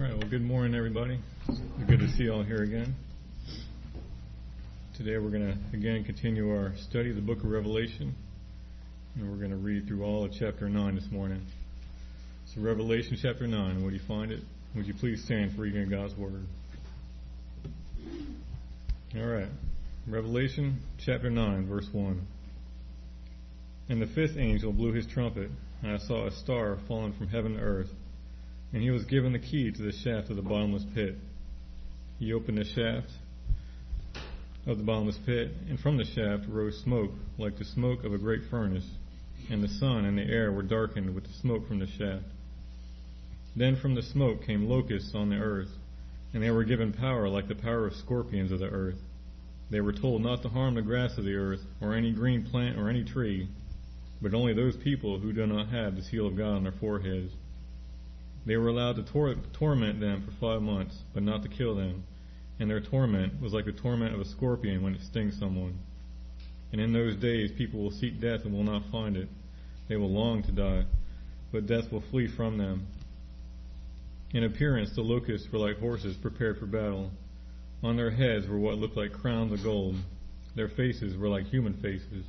All right, well, good morning, everybody. Good to see you all here again. Today we're going to again continue our study of the book of Revelation, and we're going to read through all of chapter 9 this morning. So, Revelation chapter 9, where do you find it? Would you please stand for reading God's Word? All right, Revelation chapter 9, verse 1. And the fifth angel blew his trumpet, and I saw a star falling from heaven to earth and he was given the key to the shaft of the bottomless pit. He opened the shaft of the bottomless pit, and from the shaft rose smoke like the smoke of a great furnace, and the sun and the air were darkened with the smoke from the shaft. Then from the smoke came locusts on the earth, and they were given power like the power of scorpions of the earth. They were told not to harm the grass of the earth, or any green plant, or any tree, but only those people who do not have the seal of God on their foreheads. They were allowed to tor- torment them for five months, but not to kill them, and their torment was like the torment of a scorpion when it stings someone. And in those days people will seek death and will not find it. They will long to die, but death will flee from them. In appearance the locusts were like horses prepared for battle. On their heads were what looked like crowns of gold. Their faces were like human faces,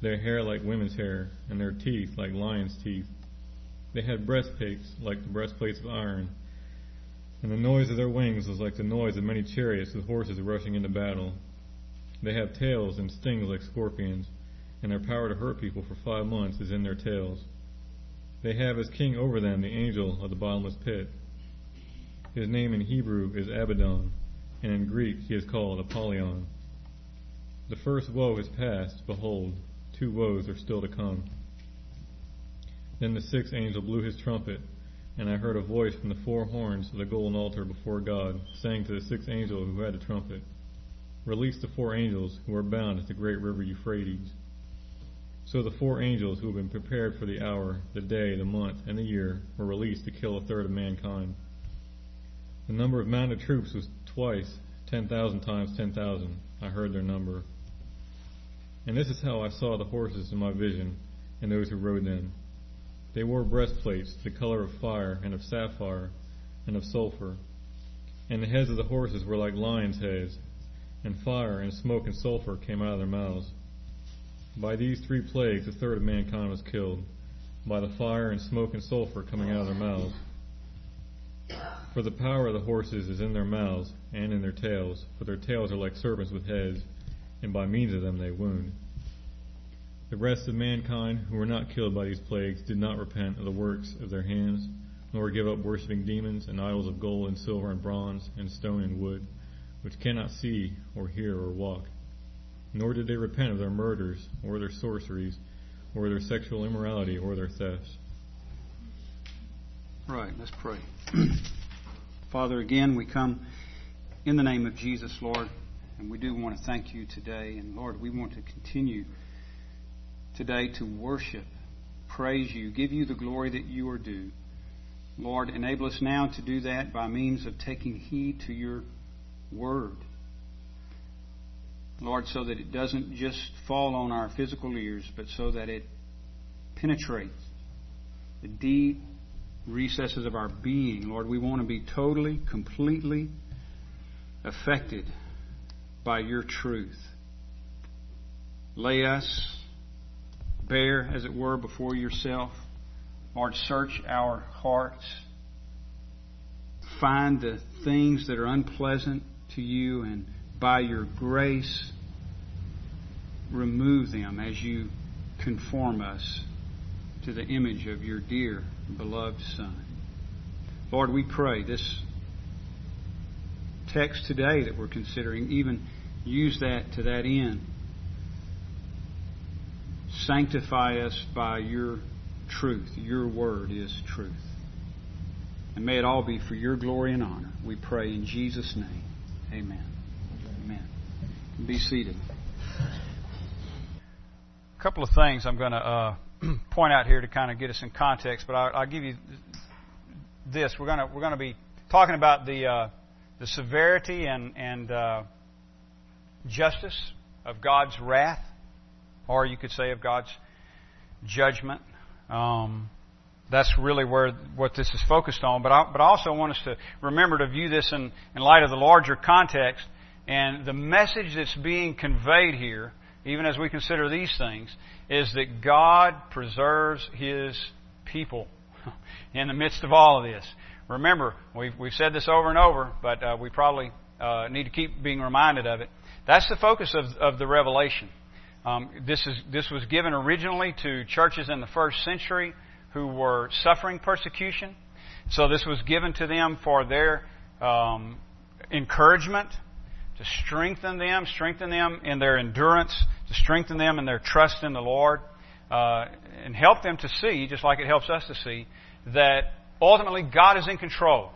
their hair like women's hair, and their teeth like lions' teeth. They had breastplates like the breastplates of iron, and the noise of their wings was like the noise of many chariots with horses rushing into battle. They have tails and stings like scorpions, and their power to hurt people for five months is in their tails. They have as king over them the angel of the bottomless pit. His name in Hebrew is Abaddon, and in Greek he is called Apollyon. The first woe is past, behold, two woes are still to come. Then the sixth angel blew his trumpet, and I heard a voice from the four horns of the golden altar before God, saying to the sixth angel who had the trumpet, Release the four angels who are bound at the great river Euphrates. So the four angels who had been prepared for the hour, the day, the month, and the year were released to kill a third of mankind. The number of mounted troops was twice ten thousand times ten thousand. I heard their number. And this is how I saw the horses in my vision, and those who rode them. They wore breastplates, the color of fire, and of sapphire, and of sulfur. And the heads of the horses were like lions' heads, and fire and smoke and sulfur came out of their mouths. By these three plagues a third of mankind was killed, by the fire and smoke and sulfur coming out of their mouths. For the power of the horses is in their mouths and in their tails, for their tails are like serpents with heads, and by means of them they wound. The rest of mankind who were not killed by these plagues did not repent of the works of their hands, nor give up worshipping demons and idols of gold and silver and bronze and stone and wood, which cannot see or hear or walk. Nor did they repent of their murders, or their sorceries, or their sexual immorality, or their thefts. Right, let's pray. Father, again, we come in the name of Jesus, Lord, and we do want to thank you today. And Lord, we want to continue today to worship, praise you, give you the glory that you are due. Lord, enable us now to do that by means of taking heed to your word. Lord, so that it doesn't just fall on our physical ears, but so that it penetrates the deep recesses of our being. Lord, we want to be totally, completely affected by your truth. Lay us bare, as it were, before yourself. Lord, search our hearts. Find the things that are unpleasant to you, and by your grace, remove them as you conform us to the image of your dear, beloved Son. Lord, we pray this text today that we're considering, even use that to that end. Sanctify us by your truth. Your word is truth. And may it all be for your glory and honor. We pray in Jesus' name. Amen. Amen. Be seated. A couple of things I'm going to uh, point out here to kind of get us in context, but I'll, I'll give you this. We're going to we're to be talking about the uh, the severity and and uh, justice of God's wrath or you could say of God's judgment. Um, that's really where what this is focused on. But I, but I also want us to remember to view this in, in light of the larger context and the message that's being conveyed here, even as we consider these things, is that God preserves His people in the midst of all of this. Remember, we've, we've said this over and over, but uh, we probably uh, need to keep being reminded of it. That's the focus of, of the revelation. Um, this, is, this was given originally to churches in the first century who were suffering persecution. So this was given to them for their um, encouragement, to strengthen them, strengthen them in their endurance, to strengthen them in their trust in the Lord, uh, and help them to see, just like it helps us to see, that ultimately God is in control.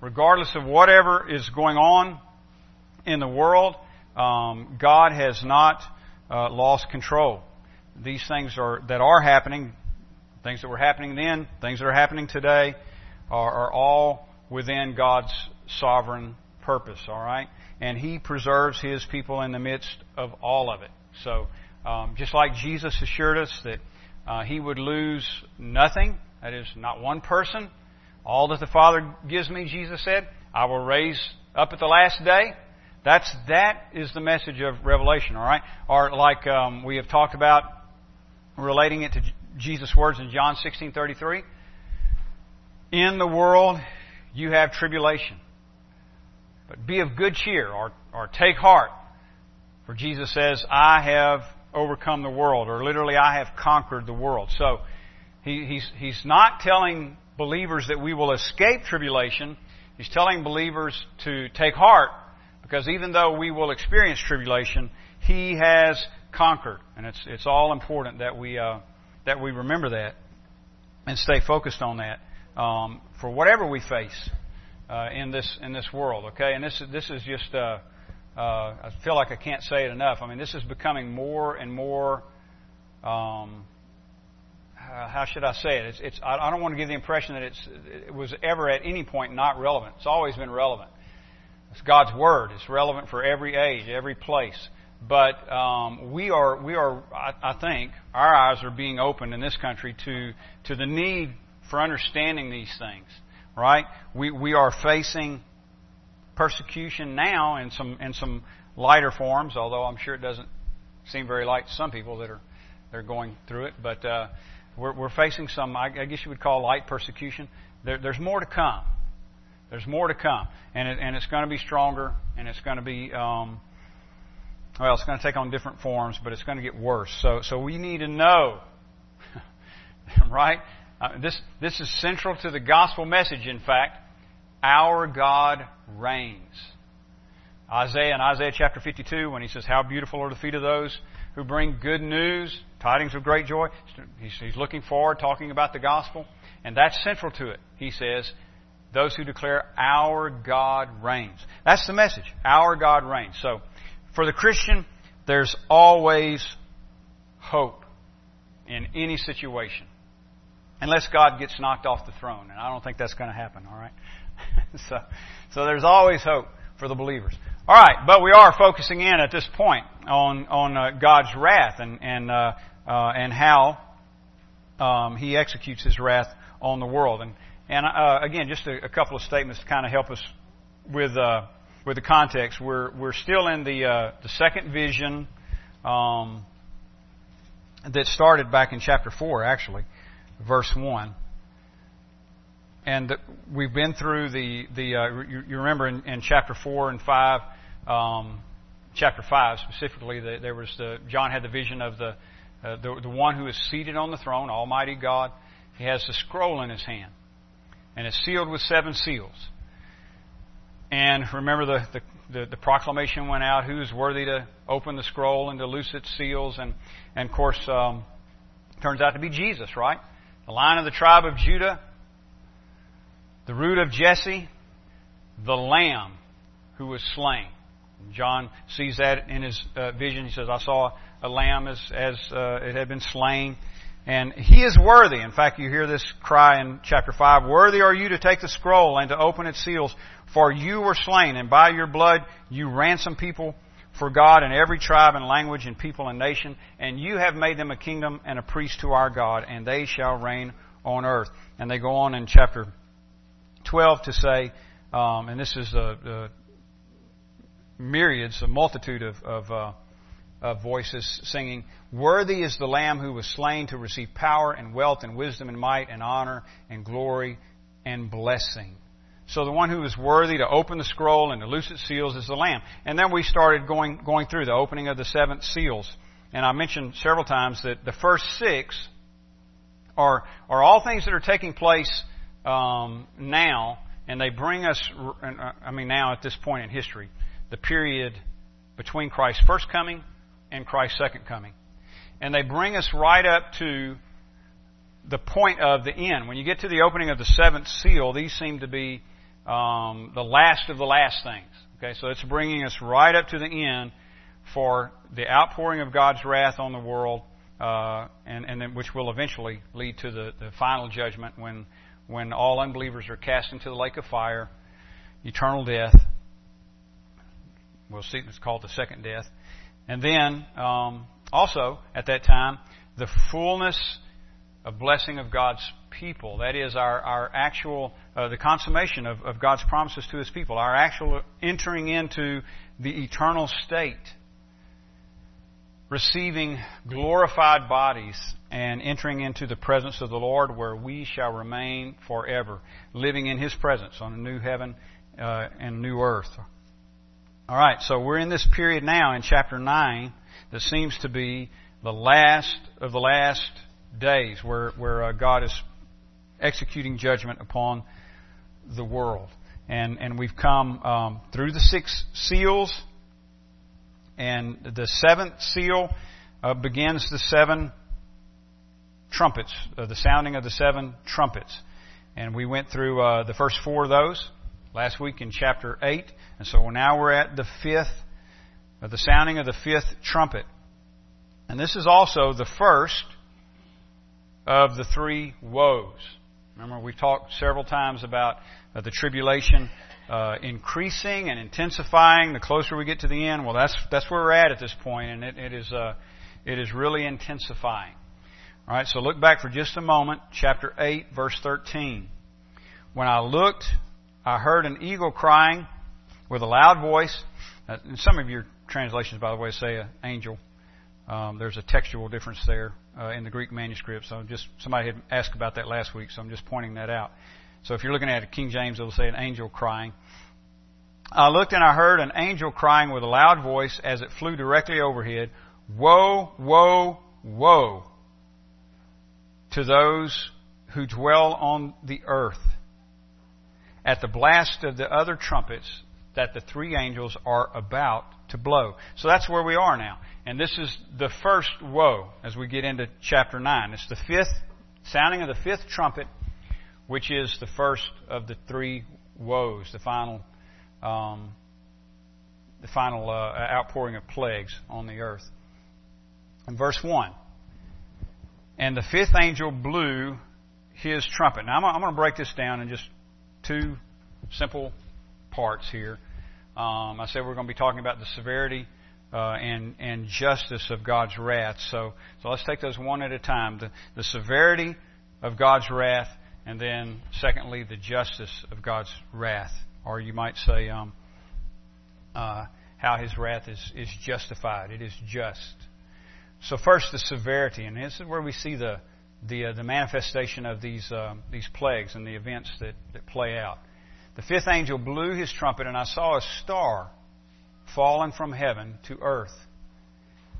Regardless of whatever is going on in the world, um, God has not uh, lost control. These things are that are happening, things that were happening then, things that are happening today, are, are all within God's sovereign purpose. All right, and He preserves His people in the midst of all of it. So, um, just like Jesus assured us that uh, He would lose nothing, that is, not one person. All that the Father gives me, Jesus said, I will raise up at the last day. That's that is the message of Revelation, all right? Or like um, we have talked about, relating it to Jesus' words in John sixteen thirty three. In the world, you have tribulation, but be of good cheer, or or take heart, for Jesus says, "I have overcome the world," or literally, "I have conquered the world." So he, he's he's not telling believers that we will escape tribulation. He's telling believers to take heart because even though we will experience tribulation, He has conquered, and it's it's all important that we uh, that we remember that and stay focused on that um, for whatever we face uh, in this in this world. Okay, and this this is just uh, uh, I feel like I can't say it enough. I mean, this is becoming more and more. Um, how should I say it? It's, it's, I don't want to give the impression that it's, it was ever at any point not relevant. It's always been relevant. It's God's Word. It's relevant for every age, every place. But um, we are, we are, I, I think, our eyes are being opened in this country to to the need for understanding these things. Right? We we are facing persecution now in some in some lighter forms, although I'm sure it doesn't seem very light to some people that are they're going through it. But uh, we're, we're facing some, I, I guess you would call light persecution. There, there's more to come. There's more to come, and it, and it's going to be stronger, and it's going to be um, well, it's going to take on different forms, but it's going to get worse. So so we need to know, right? Uh, this this is central to the gospel message. In fact, our God reigns. Isaiah in Isaiah chapter 52, when he says, "How beautiful are the feet of those who bring good news, tidings of great joy." He's, he's looking forward, talking about the gospel, and that's central to it. He says, those who declare our God reigns. That's the message. Our God reigns. So, for the Christian, there's always hope in any situation. Unless God gets knocked off the throne. And I don't think that's going to happen, alright? so, so there's always hope for the believers. Alright, but we are focusing in at this point on, on uh, God's wrath and, and, uh, uh, and how um, He executes His wrath on the world. And, and uh, again, just a, a, couple of statements to kind of help us with uh, with the context. We're we're still in the uh, the second vision um, that started back in chapter four, actually, verse one. And we've been through the the uh, you, you, remember in, in, chapter four and five, um, chapter five specifically, the, there was the John had the vision of the, uh, the the one who is seated on the throne, Almighty God. He has the scroll in his hand and it's sealed with seven seals. And remember the, the, the, the proclamation went out who is worthy to open the scroll and to loose its seals. And, and of course, um, turns out to be Jesus, right? The Lion of the tribe of Judah, the root of Jesse, the lamb who was slain. John sees that in his uh, vision. He says, I saw a lamb as, as uh, it had been slain. And he is worthy. In fact, you hear this cry in chapter 5 Worthy are you to take the scroll and to open its seals, for you were slain, and by your blood you ransomed people for God in every tribe and language and people and nation, and you have made them a kingdom and a priest to our God, and they shall reign on earth. And they go on in chapter 12 to say, um, and this is a myriads, a multitude of, of, uh, of voices singing, Worthy is the Lamb who was slain to receive power and wealth and wisdom and might and honor and glory and blessing. So the one who is worthy to open the scroll and to loose its seals is the Lamb. And then we started going, going through the opening of the seventh seals. And I mentioned several times that the first six are, are all things that are taking place um, now, and they bring us, uh, I mean, now at this point in history, the period between Christ's first coming and Christ's second coming. And they bring us right up to the point of the end. When you get to the opening of the seventh seal, these seem to be um, the last of the last things. Okay, so it's bringing us right up to the end for the outpouring of God's wrath on the world, uh, and, and then, which will eventually lead to the, the final judgment when when all unbelievers are cast into the lake of fire, eternal death. We'll see. It's called the second death, and then um, also at that time the fullness of blessing of God's people. That is our, our actual, uh, the consummation of, of God's promises to His people, our actual entering into the eternal state, receiving glorified bodies and entering into the presence of the Lord where we shall remain forever, living in His presence on a new heaven uh, and new earth. All right, so we're in this period now in chapter 9 that seems to be the last of the last days where, where uh, God is executing judgment upon the world. And, and we've come um, through the six seals, and the seventh seal uh, begins the seven trumpets, uh, the sounding of the seven trumpets. And we went through uh, the first four of those last week in chapter 8. And so now we're at the fifth, uh, the sounding of the fifth trumpet. And this is also the first of the three woes. Remember, we've talked several times about uh, the tribulation uh, increasing and intensifying the closer we get to the end. Well, that's that's where we're at at this point, and it, it is uh, it is really intensifying. All right, so look back for just a moment, chapter eight, verse thirteen. When I looked, I heard an eagle crying with a loud voice. Uh, some of your translations, by the way, say an angel. Um, there's a textual difference there uh, in the Greek manuscript. So just somebody had asked about that last week, so I'm just pointing that out. So if you're looking at a King James, it'll say an angel crying. I looked and I heard an angel crying with a loud voice as it flew directly overhead, Woe, woe, woe to those who dwell on the earth at the blast of the other trumpets that the three angels are about to blow. So that's where we are now. And this is the first woe as we get into chapter 9. It's the fifth sounding of the fifth trumpet, which is the first of the three woes, the final, um, the final uh, outpouring of plagues on the earth. In verse 1, and the fifth angel blew his trumpet. Now, I'm, going to break this down in just two simple parts here. Um, I said we're going to be talking about the severity uh, and and justice of God's wrath. So so let's take those one at a time. The the severity of God's wrath, and then secondly the justice of God's wrath, or you might say um, uh, how His wrath is is justified. It is just. So first the severity, and this is where we see the the uh, the manifestation of these uh, these plagues and the events that that play out. The fifth angel blew his trumpet, and I saw a star fallen from heaven to earth.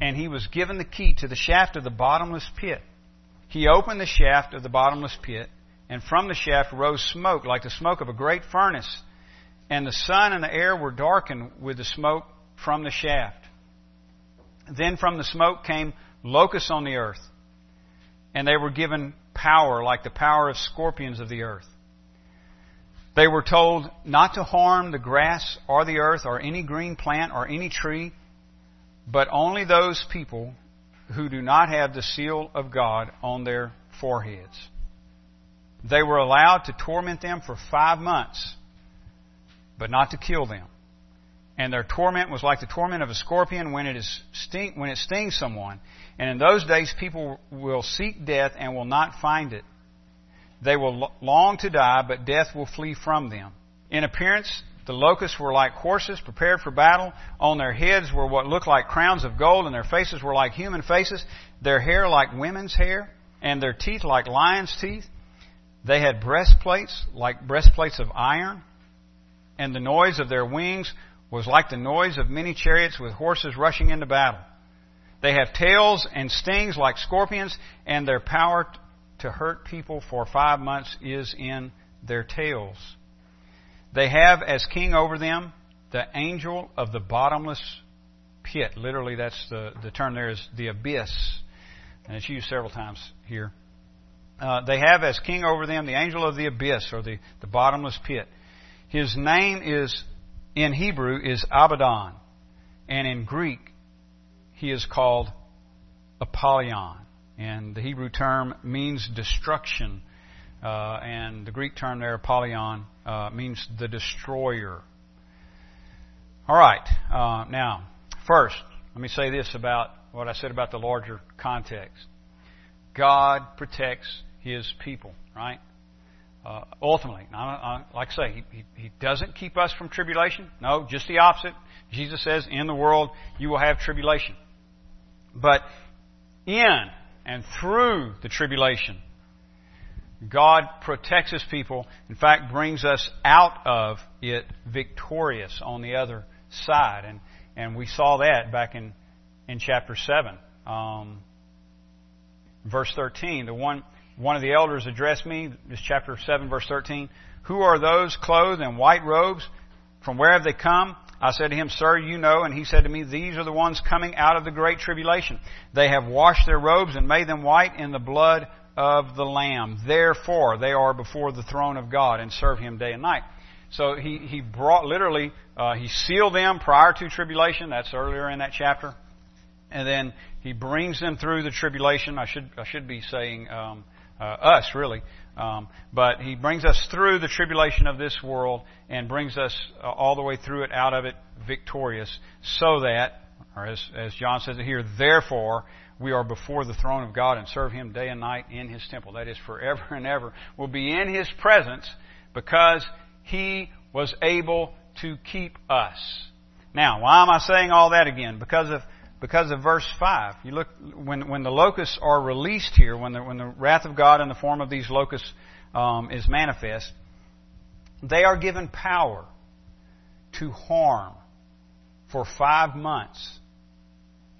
And he was given the key to the shaft of the bottomless pit. He opened the shaft of the bottomless pit, and from the shaft rose smoke like the smoke of a great furnace. And the sun and the air were darkened with the smoke from the shaft. Then from the smoke came locusts on the earth, and they were given power like the power of scorpions of the earth. They were told not to harm the grass or the earth or any green plant or any tree, but only those people who do not have the seal of God on their foreheads. They were allowed to torment them for five months, but not to kill them. And their torment was like the torment of a scorpion when it, is sting, when it stings someone. And in those days, people will seek death and will not find it. They will long to die, but death will flee from them. In appearance, the locusts were like horses prepared for battle. On their heads were what looked like crowns of gold, and their faces were like human faces, their hair like women's hair, and their teeth like lions' teeth. They had breastplates like breastplates of iron, and the noise of their wings was like the noise of many chariots with horses rushing into battle. They have tails and stings like scorpions, and their power to hurt people for five months is in their tails. They have as king over them the angel of the bottomless pit. Literally, that's the, the term there is the abyss. And it's used several times here. Uh, they have as king over them the angel of the abyss or the, the bottomless pit. His name is, in Hebrew, is Abaddon. And in Greek, he is called Apollyon. And the Hebrew term means destruction. Uh, and the Greek term there, Apollyon, uh, means the destroyer. All right. Uh, now, first, let me say this about what I said about the larger context. God protects His people, right? Uh, ultimately, like I say, he, he, he doesn't keep us from tribulation. No, just the opposite. Jesus says, in the world you will have tribulation. But in and through the tribulation, God protects His people. In fact, brings us out of it victorious on the other side. And, and we saw that back in, in chapter 7. Um, verse 13. The one, one of the elders addressed me, this chapter 7, verse 13. Who are those clothed in white robes? From where have they come? I said to him, Sir, you know. And he said to me, These are the ones coming out of the great tribulation. They have washed their robes and made them white in the blood of the Lamb. Therefore, they are before the throne of God and serve him day and night. So he, he brought, literally, uh, he sealed them prior to tribulation. That's earlier in that chapter. And then he brings them through the tribulation. I should, I should be saying, um, uh, us really. Um, but he brings us through the tribulation of this world and brings us uh, all the way through it, out of it, victorious, so that, or as, as John says it here, therefore, we are before the throne of God and serve Him day and night in His temple. That is forever and ever. We'll be in His presence because He was able to keep us. Now, why am I saying all that again? Because of because of verse 5. You look, when, when the locusts are released here, when the, when the wrath of God in the form of these locusts um, is manifest, they are given power to harm for five months.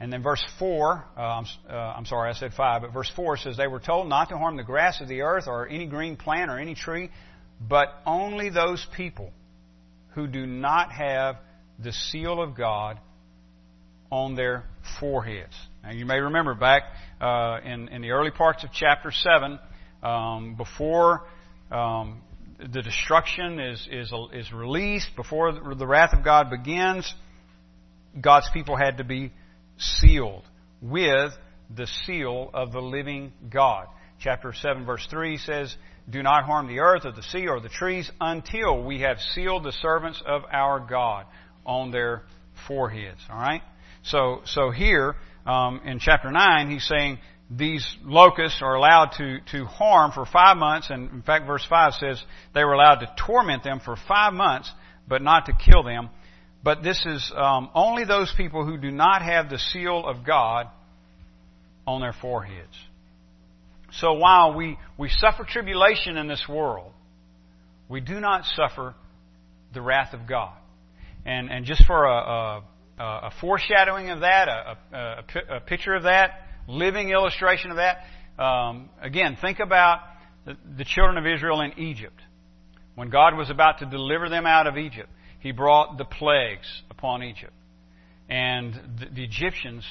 And then verse 4, uh, I'm, uh, I'm sorry, I said 5, but verse 4 says, They were told not to harm the grass of the earth or any green plant or any tree, but only those people who do not have the seal of God on their foreheads. Now, you may remember back uh, in, in the early parts of chapter 7, um, before um, the destruction is, is, is released, before the wrath of God begins, God's people had to be sealed with the seal of the living God. Chapter 7, verse 3 says, Do not harm the earth or the sea or the trees until we have sealed the servants of our God on their foreheads. All right? So, so here um, in chapter 9, he's saying these locusts are allowed to, to harm for five months, and in fact, verse 5 says they were allowed to torment them for five months, but not to kill them. But this is um, only those people who do not have the seal of God on their foreheads. So while we, we suffer tribulation in this world, we do not suffer the wrath of God. And, and just for a, a uh, a foreshadowing of that, a, a, a, picture of that, living illustration of that. Um, again, think about the, the children of Israel in Egypt. When God was about to deliver them out of Egypt, He brought the plagues upon Egypt, and the, the Egyptians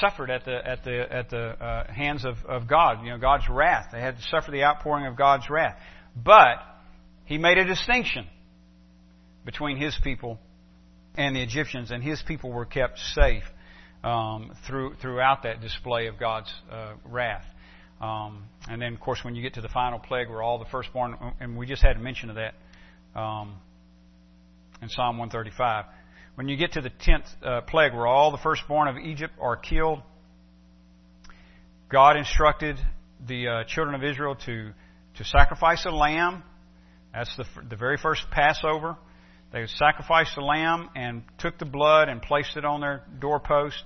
suffered at the at the at the uh, hands of, of God. You know, God's wrath. They had to suffer the outpouring of God's wrath. But He made a distinction between His people and the Egyptians, and his people were kept safe um, through, throughout that display of God's uh, wrath. Um, and then, of course, when you get to the final plague, where all the firstborn, and we just had a mention of that um, in Psalm 135. When you get to the tenth uh, plague, where all the firstborn of Egypt are killed, God instructed the uh, children of Israel to to sacrifice a lamb. That's the, the very first Passover. They sacrificed the lamb and took the blood and placed it on their doorpost.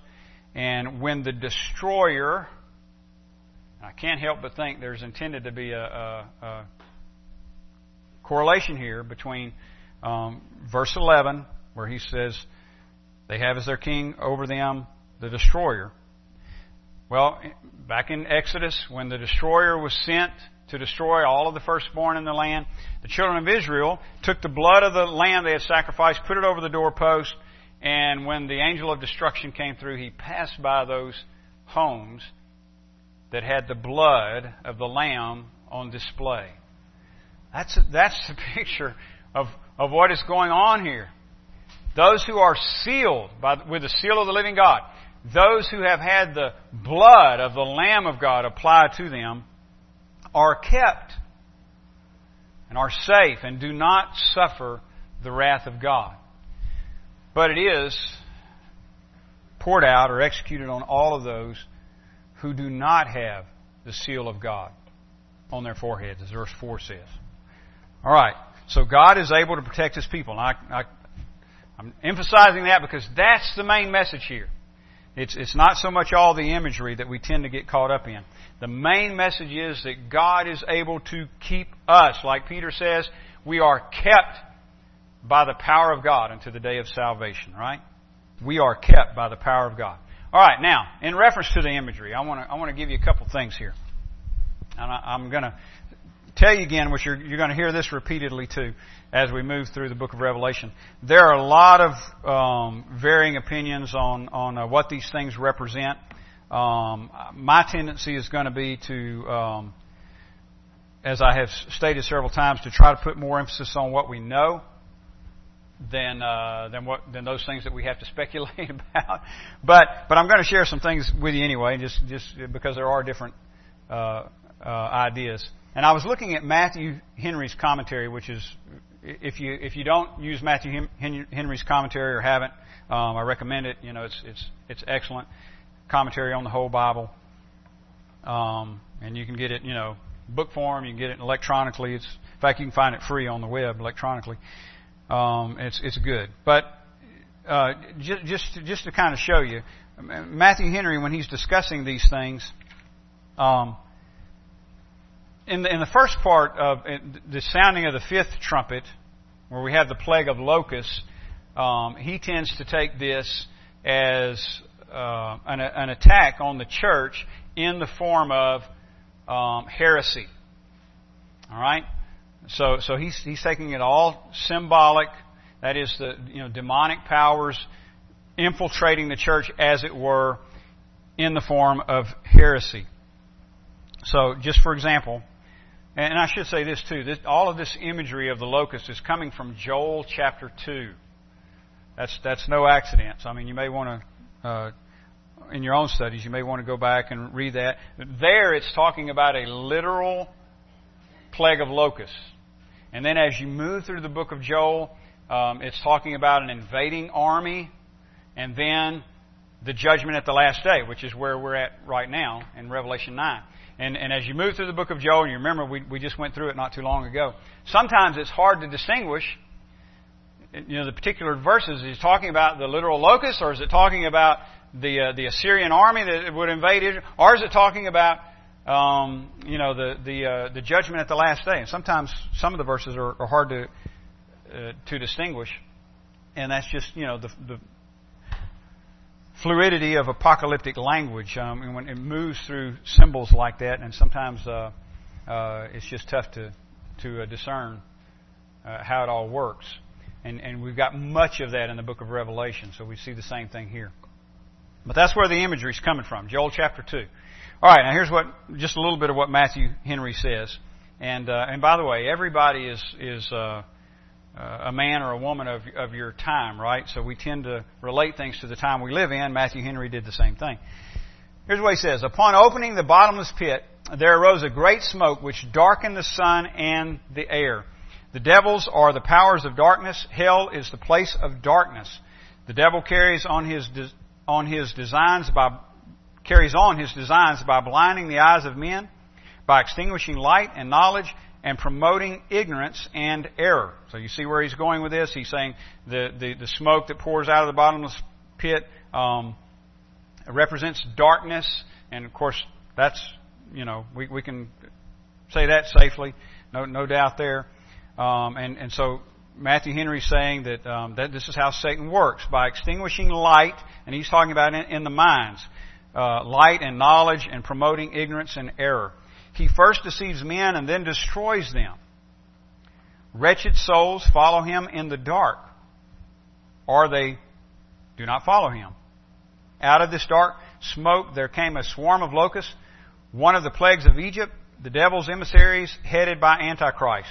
And when the destroyer, I can't help but think there's intended to be a, a, a correlation here between um, verse 11, where he says, They have as their king over them the destroyer. Well, back in Exodus, when the destroyer was sent to destroy all of the firstborn in the land, the children of Israel took the blood of the lamb they had sacrificed, put it over the doorpost, and when the angel of destruction came through, he passed by those homes that had the blood of the lamb on display. That's, that's the picture of, of what is going on here. Those who are sealed by, with the seal of the living God, those who have had the blood of the Lamb of God applied to them, are kept and are safe and do not suffer the wrath of God. But it is poured out or executed on all of those who do not have the seal of God on their foreheads, as verse 4 says. All right. So God is able to protect His people. And I, I, I'm emphasizing that because that's the main message here. It's, it's not so much all the imagery that we tend to get caught up in. The main message is that God is able to keep us. Like Peter says, we are kept by the power of God unto the day of salvation, right? We are kept by the power of God. All right, now, in reference to the imagery, I want to, I want to give you a couple things here. And I, I'm going to tell you again, which you're, you're going to hear this repeatedly too as we move through the book of Revelation. There are a lot of um, varying opinions on on uh, what these things represent. Um, my tendency is going to be to, um, as I have stated several times, to try to put more emphasis on what we know than uh, than what than those things that we have to speculate about. But but I'm going to share some things with you anyway, just just because there are different uh, uh, ideas. And I was looking at Matthew Henry's commentary, which is, if you if you don't use Matthew Henry's commentary or haven't, um, I recommend it. You know, it's it's it's excellent commentary on the whole Bible, um, and you can get it, you know, book form. You can get it electronically. It's in fact you can find it free on the web electronically. Um, it's it's good, but uh, just just just to kind of show you, Matthew Henry when he's discussing these things. Um, in the, in the first part of the sounding of the fifth trumpet, where we have the plague of locusts, um, he tends to take this as uh, an, an, attack on the church in the form of um, heresy. All right, so so he's he's taking it all symbolic. That is the you know demonic powers infiltrating the church, as it were, in the form of heresy. So, just for example, and I should say this too. This, all of this imagery of the locust is coming from Joel chapter 2. That's, that's no accident. So, I mean, you may want to, uh, in your own studies, you may want to go back and read that. There, it's talking about a literal plague of locusts. And then as you move through the book of Joel, um, it's talking about an invading army, and then the judgment at the last day, which is where we're at right now in Revelation 9. And, and as you move through the book of Joel, and you remember we, we just went through it not too long ago, sometimes it's hard to distinguish, you know, the particular verses. Is he talking about the literal locusts, or is it talking about the, uh, the Assyrian army that would invade Israel, or is it talking about, um, you know, the, the, uh, the judgment at the last day? And sometimes some of the verses are, are hard to, uh, to distinguish. And that's just, you know, the, the fluidity of apocalyptic language um, and when it moves through symbols like that, and sometimes uh, uh, it's just tough to to uh, discern uh, how it all works. And and we've got much of that in the book of Revelation, so we see the same thing here. But that's where the imagery is coming from, Joel chapter two. All right, now here's what just a little bit of what Matthew Henry says. And uh, and by the way, everybody is is uh, a man or a woman of, of your time, right? So we tend to relate things to the time we live in. Matthew Henry did the same thing. Here's what he says Upon opening the bottomless pit, there arose a great smoke which darkened the sun and the air. The devils are the powers of darkness. Hell is the place of darkness. The devil carries on his de- on his designs by carries on his designs by blinding the eyes of men, by extinguishing light and knowledge, and promoting ignorance and error. So you see where he's going with this. He's saying the, the, the smoke that pours out of the bottomless pit um, represents darkness, and of course that's you know we, we can say that safely, no no doubt there. Um, and and so Matthew Henry's saying that um, that this is how Satan works by extinguishing light, and he's talking about in, in the minds, uh, light and knowledge, and promoting ignorance and error. He first deceives men and then destroys them. Wretched souls follow him in the dark, or they do not follow him. Out of this dark smoke there came a swarm of locusts, one of the plagues of Egypt, the devil's emissaries headed by Antichrist.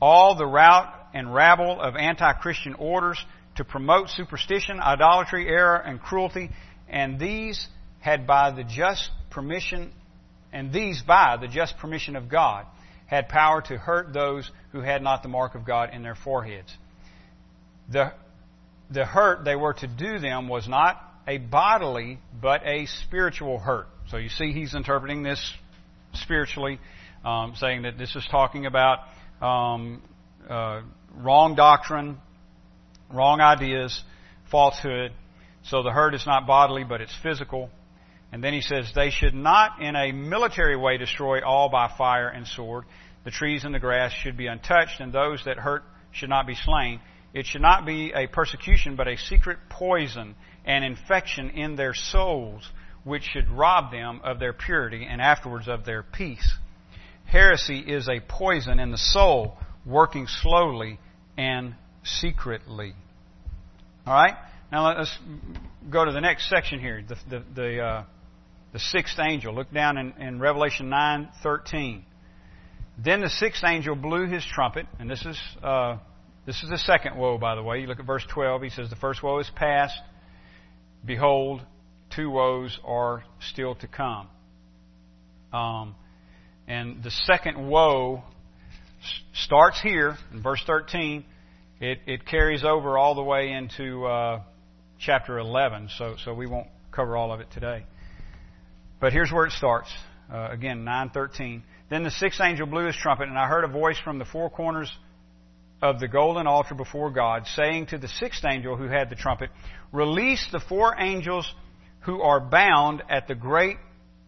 All the rout and rabble of anti-Christian orders to promote superstition, idolatry, error, and cruelty, and these had by the just permission and these, by the just permission of God, had power to hurt those who had not the mark of God in their foreheads. The, the hurt they were to do them was not a bodily, but a spiritual hurt. So you see, he's interpreting this spiritually, um, saying that this is talking about um, uh, wrong doctrine, wrong ideas, falsehood. So the hurt is not bodily, but it's physical. And then he says, They should not in a military way destroy all by fire and sword. The trees and the grass should be untouched, and those that hurt should not be slain. It should not be a persecution, but a secret poison and infection in their souls, which should rob them of their purity and afterwards of their peace. Heresy is a poison in the soul, working slowly and secretly. All right? Now let's go to the next section here. The, the, the uh, the sixth angel. Look down in, in Revelation 9:13. Then the sixth angel blew his trumpet, and this is uh, this is the second woe, by the way. You look at verse 12. He says, "The first woe is past. Behold, two woes are still to come." Um, and the second woe starts here in verse 13. It, it carries over all the way into uh, chapter 11, so so we won't cover all of it today. But here's where it starts. Uh, again, 9:13. Then the sixth angel blew his trumpet, and I heard a voice from the four corners of the golden altar before God, saying to the sixth angel who had the trumpet, "Release the four angels who are bound at the great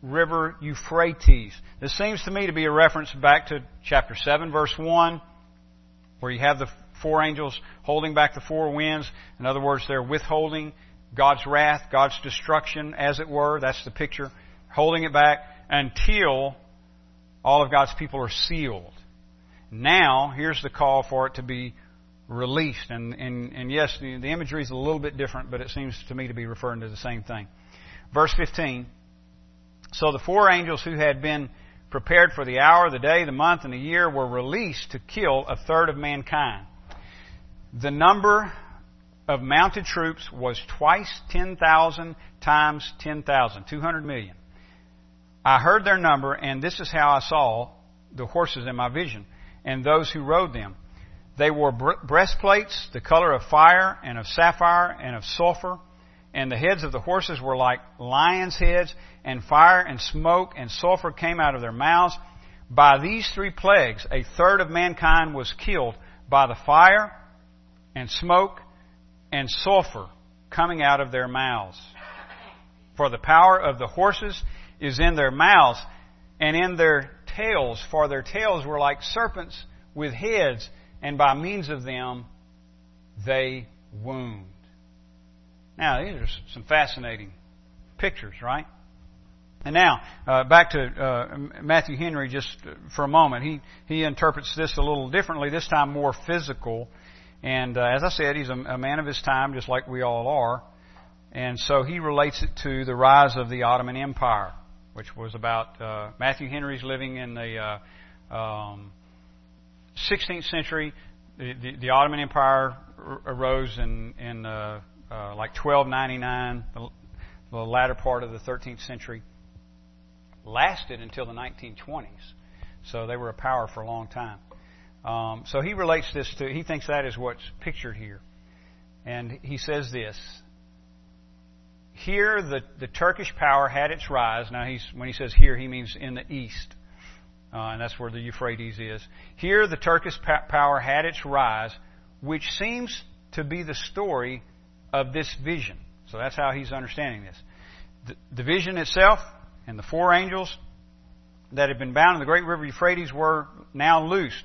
river Euphrates." This seems to me to be a reference back to chapter 7, verse 1, where you have the four angels holding back the four winds. In other words, they're withholding God's wrath, God's destruction, as it were. That's the picture holding it back until all of God's people are sealed. Now, here's the call for it to be released. And, and, and yes, the, the imagery is a little bit different, but it seems to me to be referring to the same thing. Verse 15. So the four angels who had been prepared for the hour, the day, the month, and the year were released to kill a third of mankind. The number of mounted troops was twice 10,000 times 10,000, 200 million. I heard their number, and this is how I saw the horses in my vision and those who rode them. They wore breastplates, the color of fire and of sapphire and of sulfur, and the heads of the horses were like lions' heads, and fire and smoke and sulfur came out of their mouths. By these three plagues, a third of mankind was killed by the fire and smoke and sulfur coming out of their mouths. For the power of the horses is in their mouths and in their tails, for their tails were like serpents with heads, and by means of them they wound. Now, these are some fascinating pictures, right? And now, uh, back to uh, Matthew Henry just for a moment. He, he interprets this a little differently, this time more physical. And uh, as I said, he's a, a man of his time, just like we all are. And so he relates it to the rise of the Ottoman Empire which was about uh, Matthew Henry's living in the uh, um, 16th century. The, the, the, Ottoman Empire arose in, in uh, uh like 1299, the, the latter part of the 13th century. Lasted until the 1920s, so they were a power for a long time. Um, so he relates this to, he thinks that is what's pictured here. And he says this here, the, the Turkish power had its rise. Now, when he says here, he means in the east. uh, and that's where the Euphrates is. Here, the Turkish power had its rise, which seems to be the story of this vision. So that's how he's understanding this. The, the vision itself and the four angels that had been bound in the great river Euphrates were now loosed.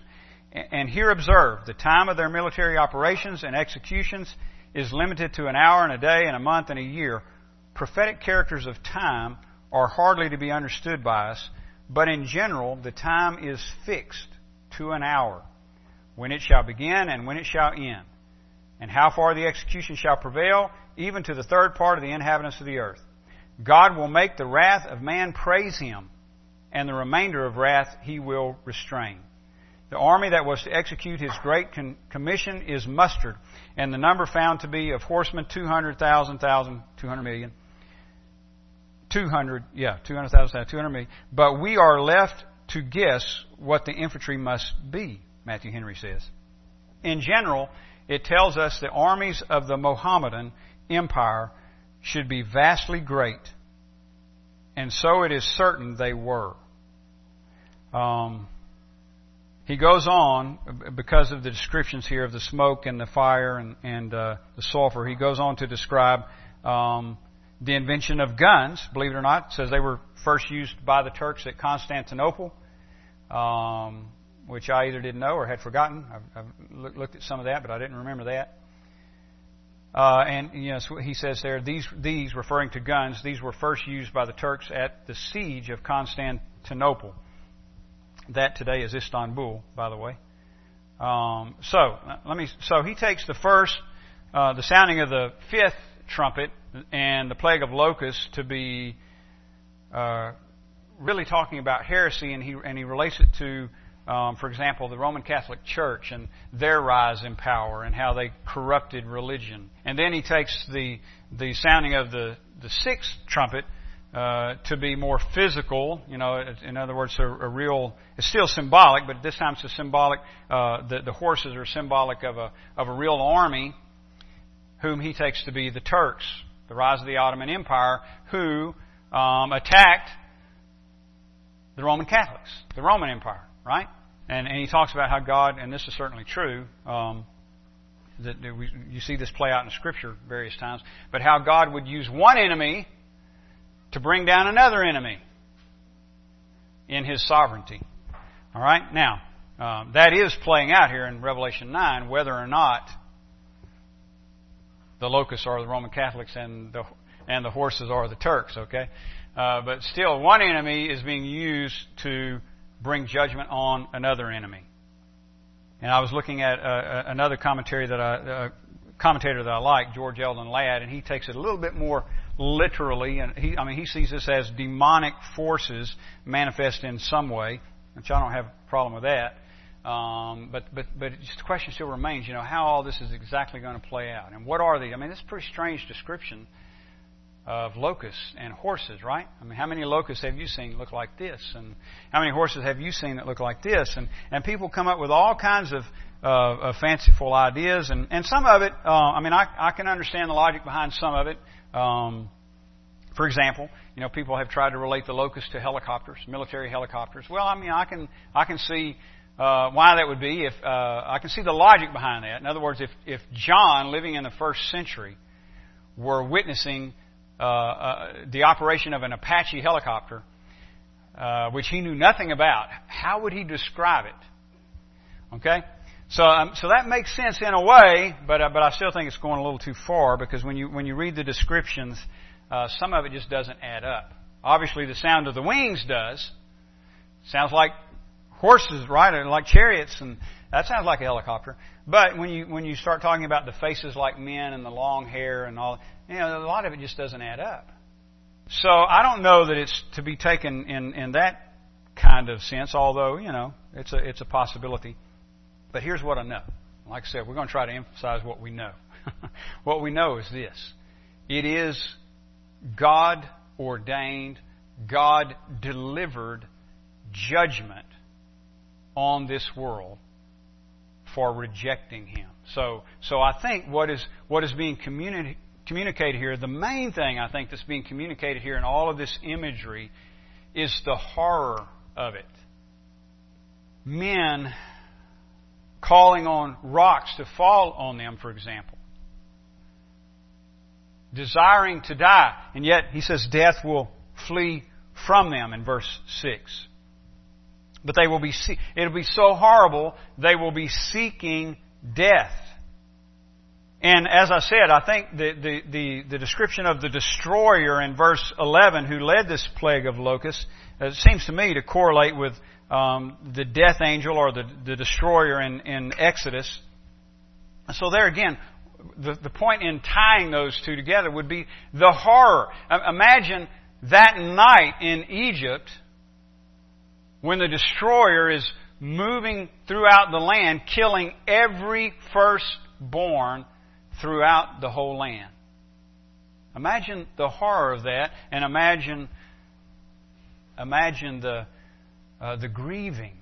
And here observe, the time of their military operations and executions is limited to an hour and a day and a month and a year. Prophetic characters of time are hardly to be understood by us, but in general, the time is fixed to an hour, when it shall begin and when it shall end, and how far the execution shall prevail, even to the third part of the inhabitants of the earth. God will make the wrath of man praise him, and the remainder of wrath he will restrain. The army that was to execute his great con- commission is mustered, and the number found to be of horsemen 200,000, 200 million. 200, yeah, 200,000, 200 million. But we are left to guess what the infantry must be, Matthew Henry says. In general, it tells us the armies of the Mohammedan empire should be vastly great, and so it is certain they were. Um, he goes on because of the descriptions here of the smoke and the fire and, and uh, the sulfur. He goes on to describe um, the invention of guns. Believe it or not, says they were first used by the Turks at Constantinople, um, which I either didn't know or had forgotten. I've, I've looked at some of that, but I didn't remember that. Uh, and you know, he says there, these, these referring to guns, these were first used by the Turks at the siege of Constantinople. That today is Istanbul, by the way. Um, so let me. So he takes the first, uh, the sounding of the fifth trumpet and the plague of locusts to be uh, really talking about heresy, and he and he relates it to, um, for example, the Roman Catholic Church and their rise in power and how they corrupted religion. And then he takes the the sounding of the the sixth trumpet uh, to be more physical. You know, in other words, a, a, real. It's still symbolic, but this time it's a symbolic. Uh, the, the horses are symbolic of a of a real army, whom he takes to be the Turks, the rise of the Ottoman Empire, who um, attacked the Roman Catholics, the Roman Empire, right? And, and he talks about how God, and this is certainly true. Um, that we, you see this play out in Scripture various times, but how God would use one enemy to bring down another enemy in his sovereignty. All right? Now, um, that is playing out here in Revelation 9, whether or not the locusts are the Roman Catholics and the, and the horses are the Turks, okay? Uh, but still, one enemy is being used to bring judgment on another enemy. And I was looking at uh, uh another commentary that I, uh, commentator that I like, George Eldon Ladd, and he takes it a little bit more literally, and he, I mean, he sees this as demonic forces manifest in some way, which I don't have a problem with that. Um, but but but just the question still remains, you know, how all this is exactly going to play out, and what are they? I mean, this is a pretty strange description of locusts and horses, right? I mean, how many locusts have you seen look like this, and how many horses have you seen that look like this? And and people come up with all kinds of uh, of fanciful ideas, and and some of it, uh, I mean, I I can understand the logic behind some of it. Um, for example, you know, people have tried to relate the locust to helicopters, military helicopters. Well, I mean, I can I can see uh, why that would be. If uh, I can see the logic behind that. In other words, if if John, living in the first century, were witnessing uh, uh the operation of an Apache helicopter, uh, which he knew nothing about, how would he describe it? Okay. So, um, so that makes sense in a way, but uh, but I still think it's going a little too far because when you when you read the descriptions, some of it just doesn't add up. Obviously, the sound of the wings does. Sounds like horses, right? Or like chariots, and that sounds like a helicopter. But when you when you start talking about the faces like men and the long hair and all, you know, a lot of it just doesn't add up. So I don't know that it's to be taken in in that kind of sense. Although you know, it's a it's a possibility. But here's what I know. Like I said, we're going to try to emphasize what we know. what we know is this it is God ordained, God delivered judgment on this world for rejecting Him. So, so I think what is, what is being communi- communicated here, the main thing I think that's being communicated here in all of this imagery is the horror of it. men calling on rocks to fall on them, for example. Desiring to die, and yet he says death will flee from them in verse 6. But they will be, it'll be so horrible, they will be seeking death. And as I said, I think the, the, the, the, description of the destroyer in verse 11 who led this plague of locusts uh, seems to me to correlate with um, the death angel or the, the destroyer in, in Exodus. So there again, the, the point in tying those two together would be the horror. Imagine that night in Egypt when the destroyer is moving throughout the land, killing every firstborn throughout the whole land. Imagine the horror of that, and imagine, imagine the, uh, the grieving.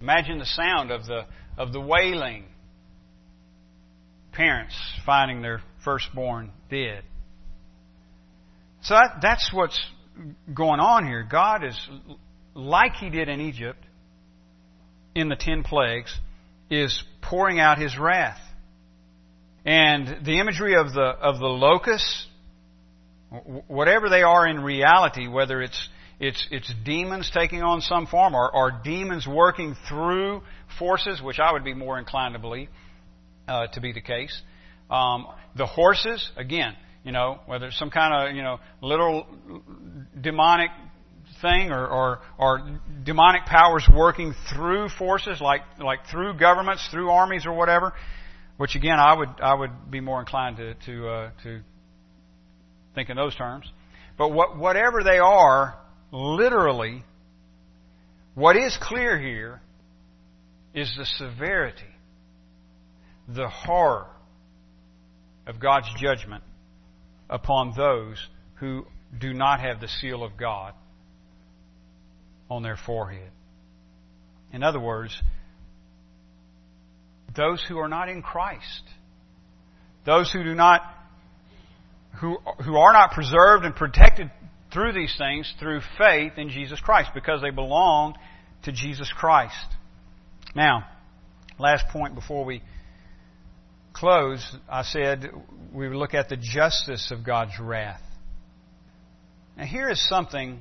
Imagine the sound of the, of the wailing. Parents finding their firstborn dead. So that, that's what's going on here. God is, like He did in Egypt, in the ten plagues, is pouring out His wrath. And the imagery of the, of the locusts, whatever they are in reality, whether it's, it's, it's demons taking on some form or, or demons working through forces, which I would be more inclined to believe uh, to be the case. Um, the horses, again, you know, whether it's some kind of, you know, literal demonic thing or, or, or demonic powers working through forces like, like through governments, through armies or whatever, which again, I would, I would be more inclined to, to, uh, to think in those terms. But what, whatever they are, literally, what is clear here is the severity, the horror of God's judgment upon those who do not have the seal of God on their forehead. In other words, those who are not in Christ, those who do not, who, who are not preserved and protected through these things through faith in Jesus Christ because they belong to Jesus Christ. Now, last point before we close, I said we would look at the justice of God's wrath. Now, here is something,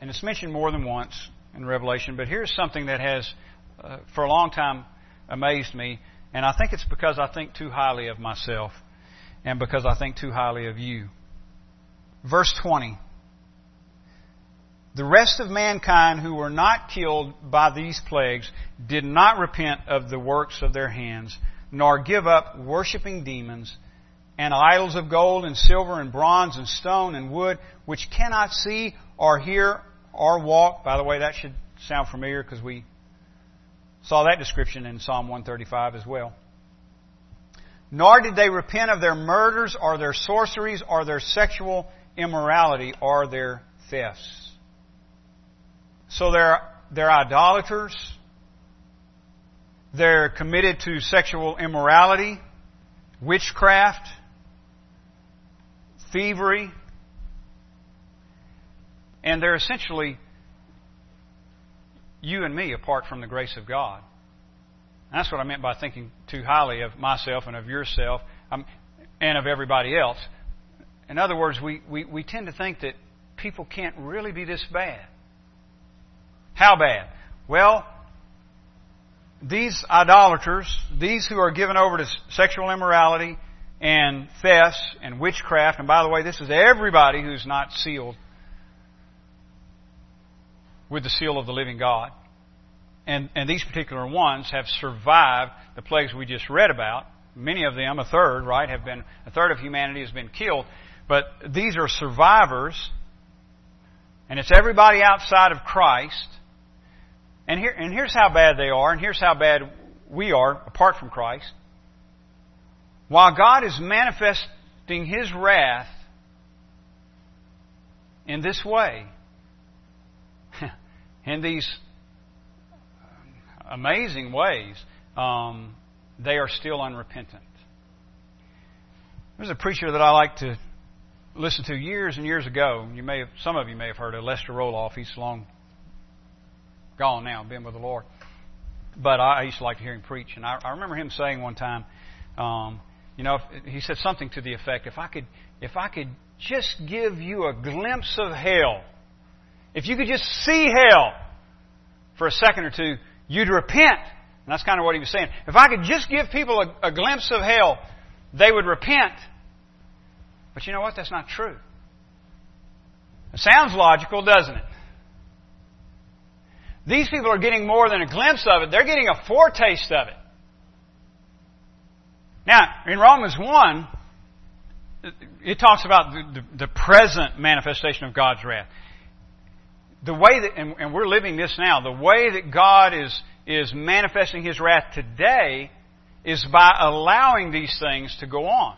and it's mentioned more than once in Revelation, but here's something that has, uh, for a long time, amazed me, and I think it's because I think too highly of myself and because I think too highly of you. Verse 20. The rest of mankind who were not killed by these plagues did not repent of the works of their hands, nor give up worshiping demons and idols of gold and silver and bronze and stone and wood, which cannot see or hear or walk. By the way, that should sound familiar because we saw that description in Psalm 135 as well. Nor did they repent of their murders or their sorceries or their sexual immorality or their thefts. So they're, they're idolaters, they're committed to sexual immorality, witchcraft, thievery, and they're essentially you and me apart from the grace of God. And that's what I meant by thinking too highly of myself and of yourself um, and of everybody else. In other words, we, we, we tend to think that people can't really be this bad. How bad? Well, these idolaters, these who are given over to sexual immorality and thefts and witchcraft, and by the way, this is everybody who's not sealed with the seal of the living God. And, and these particular ones have survived the plagues we just read about. Many of them, a third, right, have been, a third of humanity has been killed. But these are survivors, and it's everybody outside of Christ and, here, and here's how bad they are, and here's how bad we are apart from Christ. While God is manifesting His wrath in this way, in these amazing ways, um, they are still unrepentant. There's a preacher that I like to listen to years and years ago. You may have, some of you may have heard of Lester Roloff. He's long gone now, been with the Lord. But I, used to like to hear him preach, and I, I remember him saying one time, um, you know, he said something to the effect, "If I could, if I could just give you a glimpse of hell, if you could just see hell for a second or two, you'd repent." And that's kind of what he was saying. If I could just give people a, a glimpse of hell, they would repent. But you know what? That's not true. It sounds logical, doesn't it? These people are getting more than a glimpse of it, they're getting a foretaste of it. Now, in Romans 1, it talks about the, the, the present manifestation of God's wrath. The way that, and, and we're living this now, the way that God is, is manifesting His wrath today is by allowing these things to go on.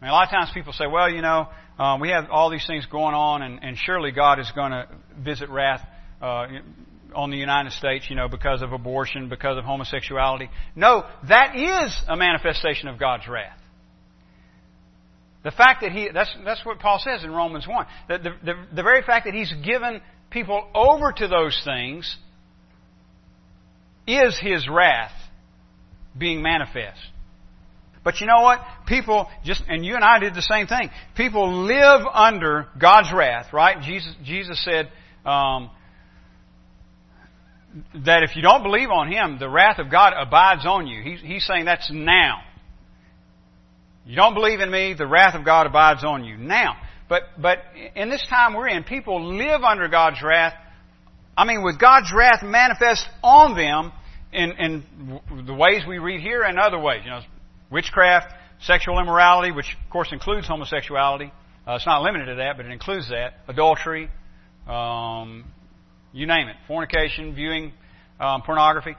I mean, a lot of times people say, well, you know, um, we have all these things going on, and, and surely God is going to visit wrath uh, on the United States, you know, because of abortion, because of homosexuality. No, that is a manifestation of God's wrath. The fact that he, that's, that's what Paul says in Romans 1. The, the, the, the very fact that he's given people over to those things is his wrath being manifest. But you know what? People just, and you and I did the same thing. People live under God's wrath, right? Jesus, Jesus said, um, that if you don't believe on Him, the wrath of God abides on you. He's, he's saying that's now. You don't believe in me, the wrath of God abides on you now. But, but in this time we're in, people live under God's wrath. I mean, with God's wrath manifest on them in, in the ways we read here and other ways. You know, witchcraft, sexual immorality, which of course includes homosexuality. Uh, it's not limited to that, but it includes that. Adultery, um, you name it, fornication, viewing um, pornography.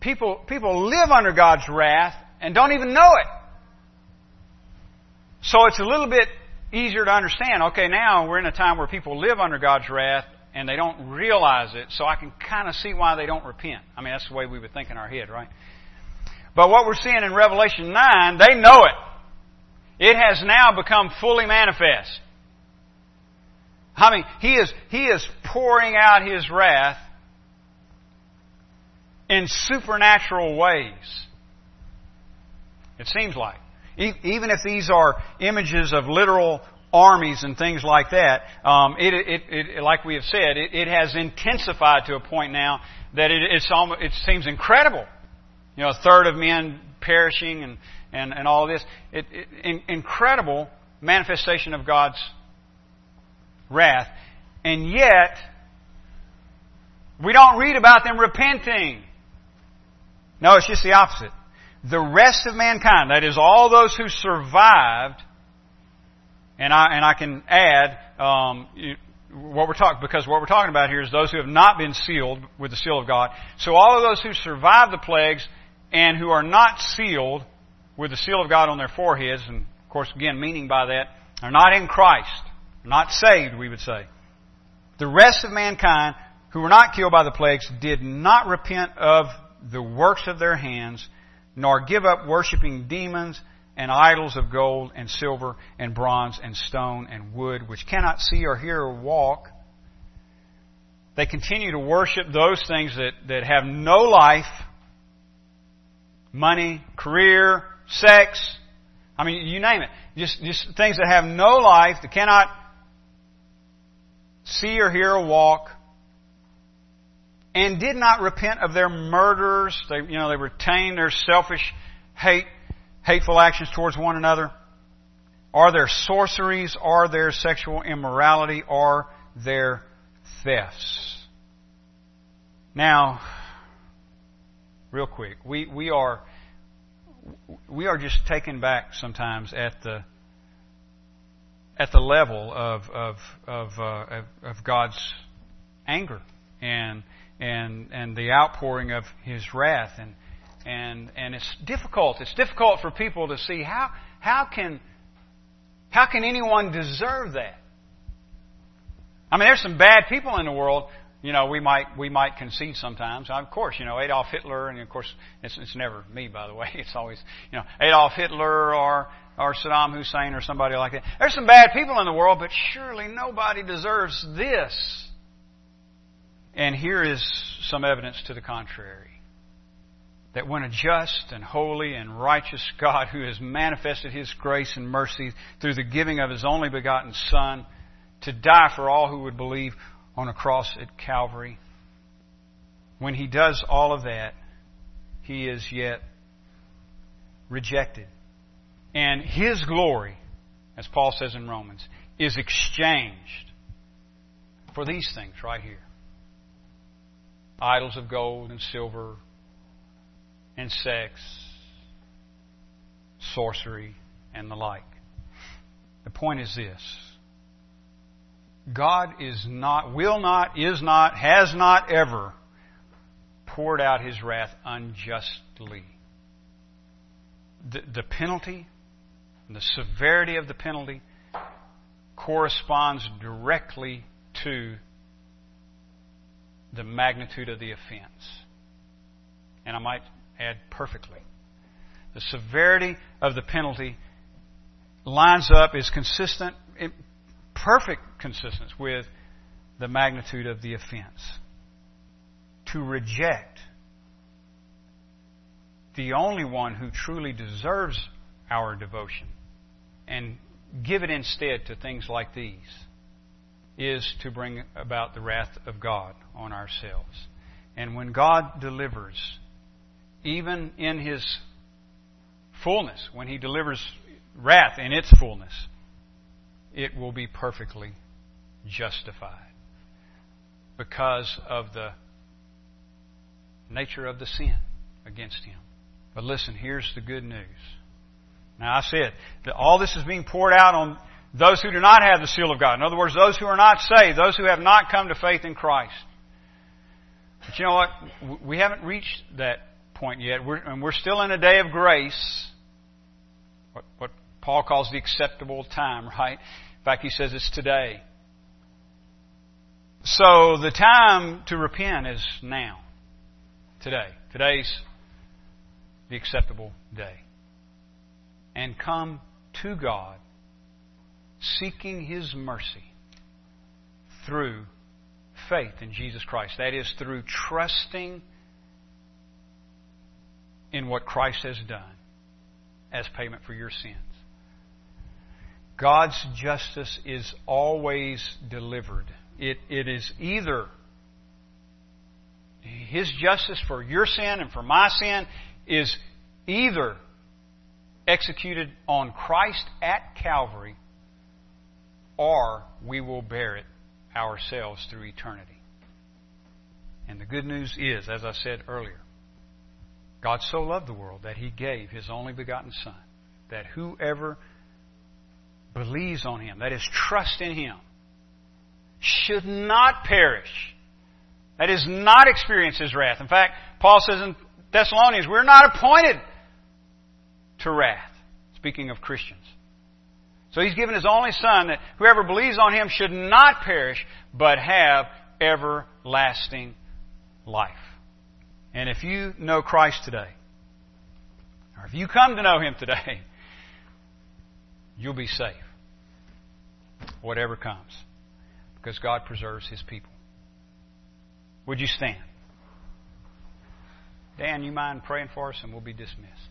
People, people live under God's wrath and don't even know it. So it's a little bit easier to understand. Okay, now we're in a time where people live under God's wrath and they don't realize it, so I can kind of see why they don't repent. I mean, that's the way we would think in our head, right? But what we're seeing in Revelation 9, they know it. It has now become fully manifest. I mean, he is, he is pouring out his wrath in supernatural ways. It seems like. Even if these are images of literal armies and things like that, um, it, it, it, like we have said, it, it, has intensified to a point now that almost, it seems incredible. You know, a third of men perishing and, and, and all this. Incredible manifestation of God's wrath. And yet, we don't read about them repenting. No, it's just the opposite. The rest of mankind, that is all those who survived, and I, and I can add, um, what we're talking, because what we're talking about here is those who have not been sealed with the seal of God. So all of those who survived the plagues and who are not sealed with the seal of God on their foreheads, and of course again meaning by that, are not in Christ. Not saved, we would say. The rest of mankind who were not killed by the plagues did not repent of the works of their hands, nor give up worshiping demons and idols of gold and silver and bronze and stone and wood, which cannot see or hear or walk. They continue to worship those things that, that have no life money, career, sex. I mean, you name it. Just, just things that have no life, that cannot see or hear or walk, and did not repent of their murders. They, you know, they retained their selfish hate, hateful actions towards one another. Are their sorceries? Are their sexual immorality? Are their thefts? Now, real quick, we, we are we are just taken back sometimes at the at the level of of of, uh, of, God's anger and and and the outpouring of His wrath and and and it's difficult. It's difficult for people to see how how can how can anyone deserve that? I mean, there's some bad people in the world. You know, we might we might concede sometimes. Of course, you know Adolf Hitler, and of course it's it's never me, by the way. It's always you know Adolf Hitler or or Saddam Hussein or somebody like that. There's some bad people in the world, but surely nobody deserves this. And here is some evidence to the contrary. That when a just and holy and righteous God who has manifested His grace and mercy through the giving of His only begotten Son to die for all who would believe on a cross at Calvary, when He does all of that, He is yet rejected. And His glory, as Paul says in Romans, is exchanged for these things right here idols of gold and silver and sex, sorcery, and the like. The point is this God is not, will not, is not, has not ever poured out his wrath unjustly. The, the penalty, the severity of the penalty, corresponds directly to the magnitude of the offense. And I might add perfectly. The severity of the penalty lines up, is consistent, in perfect consistence with the magnitude of the offense. To reject the only one who truly deserves our devotion and give it instead to things like these is to bring about the wrath of God on ourselves. And when God delivers, even in His fullness, when He delivers wrath in its fullness, it will be perfectly justified because of the nature of the sin against Him. But listen, here's the good news. Now I said that all this is being poured out on those who do not have the seal of God. In other words, those who are not saved, those who have not come to faith in Christ. But you know what? We haven't reached that point yet. We're, and we're still in a day of grace. What, what Paul calls the acceptable time, right? In fact, he says it's today. So the time to repent is now. Today. Today's the acceptable day. And come to God seeking His mercy through faith in Jesus Christ. That is, through trusting in what Christ has done as payment for your sins. God's justice is always delivered. It, it is either His justice for your sin and for my sin is either executed on Christ at Calvary or we will bear it ourselves through eternity. And the good news is, as I said earlier, God so loved the world that He gave His only begotten Son, that whoever believes on Him, that is, trust in Him, should not perish. That is, not experience His wrath. In fact, Paul says in Thessalonians, we're not appointed to wrath. Speaking of Christians. So he's given his only son that whoever believes on him should not perish, but have everlasting life. And if you know Christ today, or if you come to know him today, you'll be safe. Whatever comes. Because God preserves his people. Would you stand? Dan, you mind praying for us and we'll be dismissed.